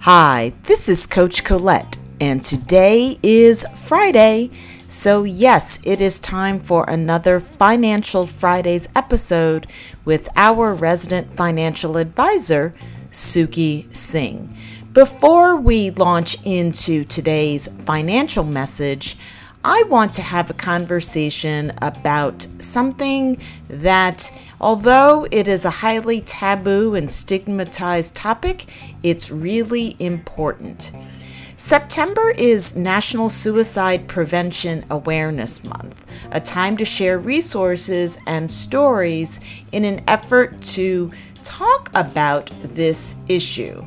Hi, this is Coach Colette, and today is Friday. So, yes, it is time for another Financial Fridays episode with our resident financial advisor, Suki Singh. Before we launch into today's financial message, I want to have a conversation about something that, although it is a highly taboo and stigmatized topic, it's really important. September is National Suicide Prevention Awareness Month, a time to share resources and stories in an effort to talk about this issue.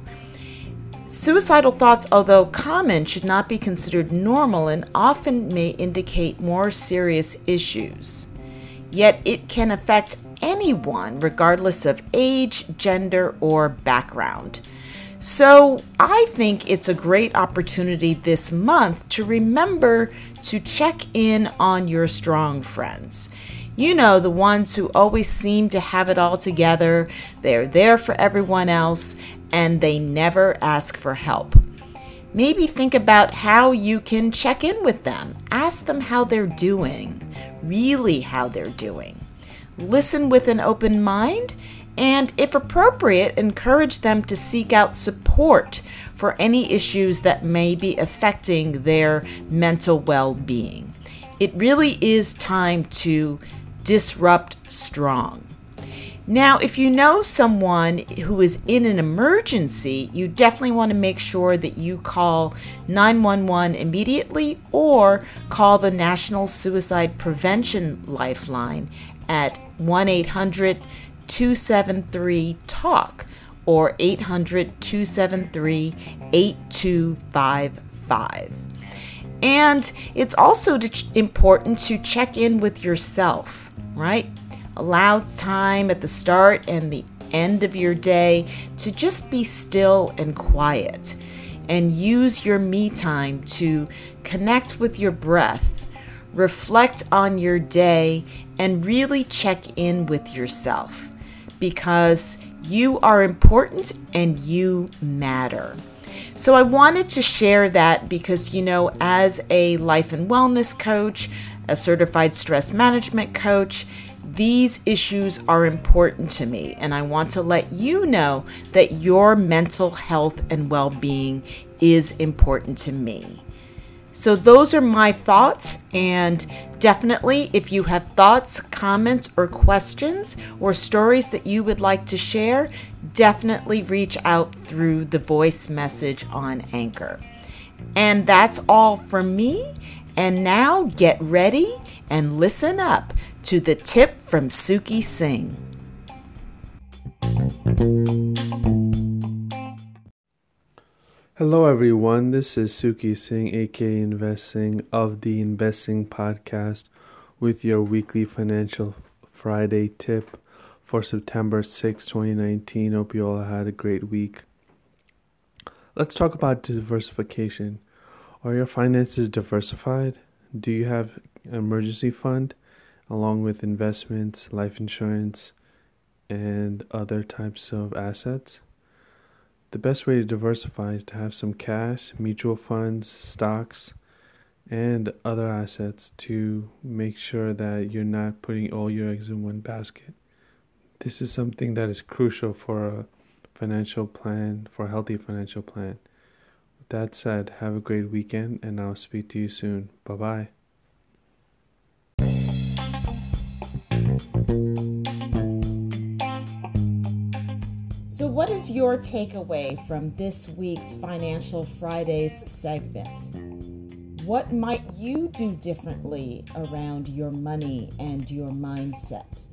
Suicidal thoughts, although common, should not be considered normal and often may indicate more serious issues. Yet it can affect anyone, regardless of age, gender, or background. So I think it's a great opportunity this month to remember to check in on your strong friends. You know, the ones who always seem to have it all together, they're there for everyone else, and they never ask for help. Maybe think about how you can check in with them. Ask them how they're doing, really how they're doing. Listen with an open mind, and if appropriate, encourage them to seek out support for any issues that may be affecting their mental well being. It really is time to disrupt strong. Now, if you know someone who is in an emergency, you definitely want to make sure that you call 911 immediately or call the National Suicide Prevention Lifeline at 1 800 273 TALK or 800 273 8255. And it's also important to check in with yourself right? Allow time at the start and the end of your day to just be still and quiet and use your me time to connect with your breath, reflect on your day, and really check in with yourself because you are important and you matter. So, I wanted to share that because, you know, as a life and wellness coach, a certified stress management coach. These issues are important to me, and I want to let you know that your mental health and well being is important to me. So, those are my thoughts, and definitely if you have thoughts, comments, or questions, or stories that you would like to share, definitely reach out through the voice message on Anchor. And that's all from me. And now get ready and listen up to the tip from Suki Singh. Hello, everyone. This is Suki Singh, aka InvestSingh of the InvestSingh Podcast, with your weekly financial Friday tip for September 6, 2019. Hope you all had a great week. Let's talk about diversification. Are your finances diversified? Do you have an emergency fund along with investments, life insurance, and other types of assets? The best way to diversify is to have some cash, mutual funds, stocks, and other assets to make sure that you're not putting all your eggs in one basket. This is something that is crucial for a financial plan, for a healthy financial plan that said, have a great weekend and I'll speak to you soon. Bye bye. So, what is your takeaway from this week's Financial Fridays segment? What might you do differently around your money and your mindset?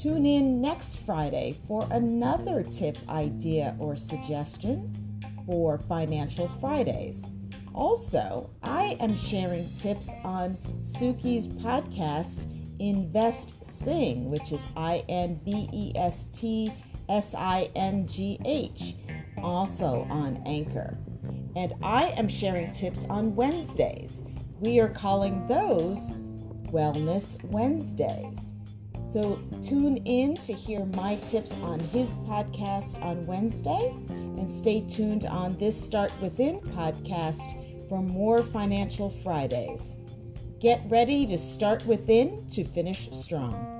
Tune in next Friday for another tip, idea, or suggestion for Financial Fridays. Also, I am sharing tips on Suki's podcast, InvestSingh, which is I N V E S T S I N G H, also on Anchor. And I am sharing tips on Wednesdays. We are calling those Wellness Wednesdays. So tune in to hear my tips on his podcast on Wednesday and stay tuned on this Start Within podcast for more Financial Fridays. Get ready to start within to finish strong.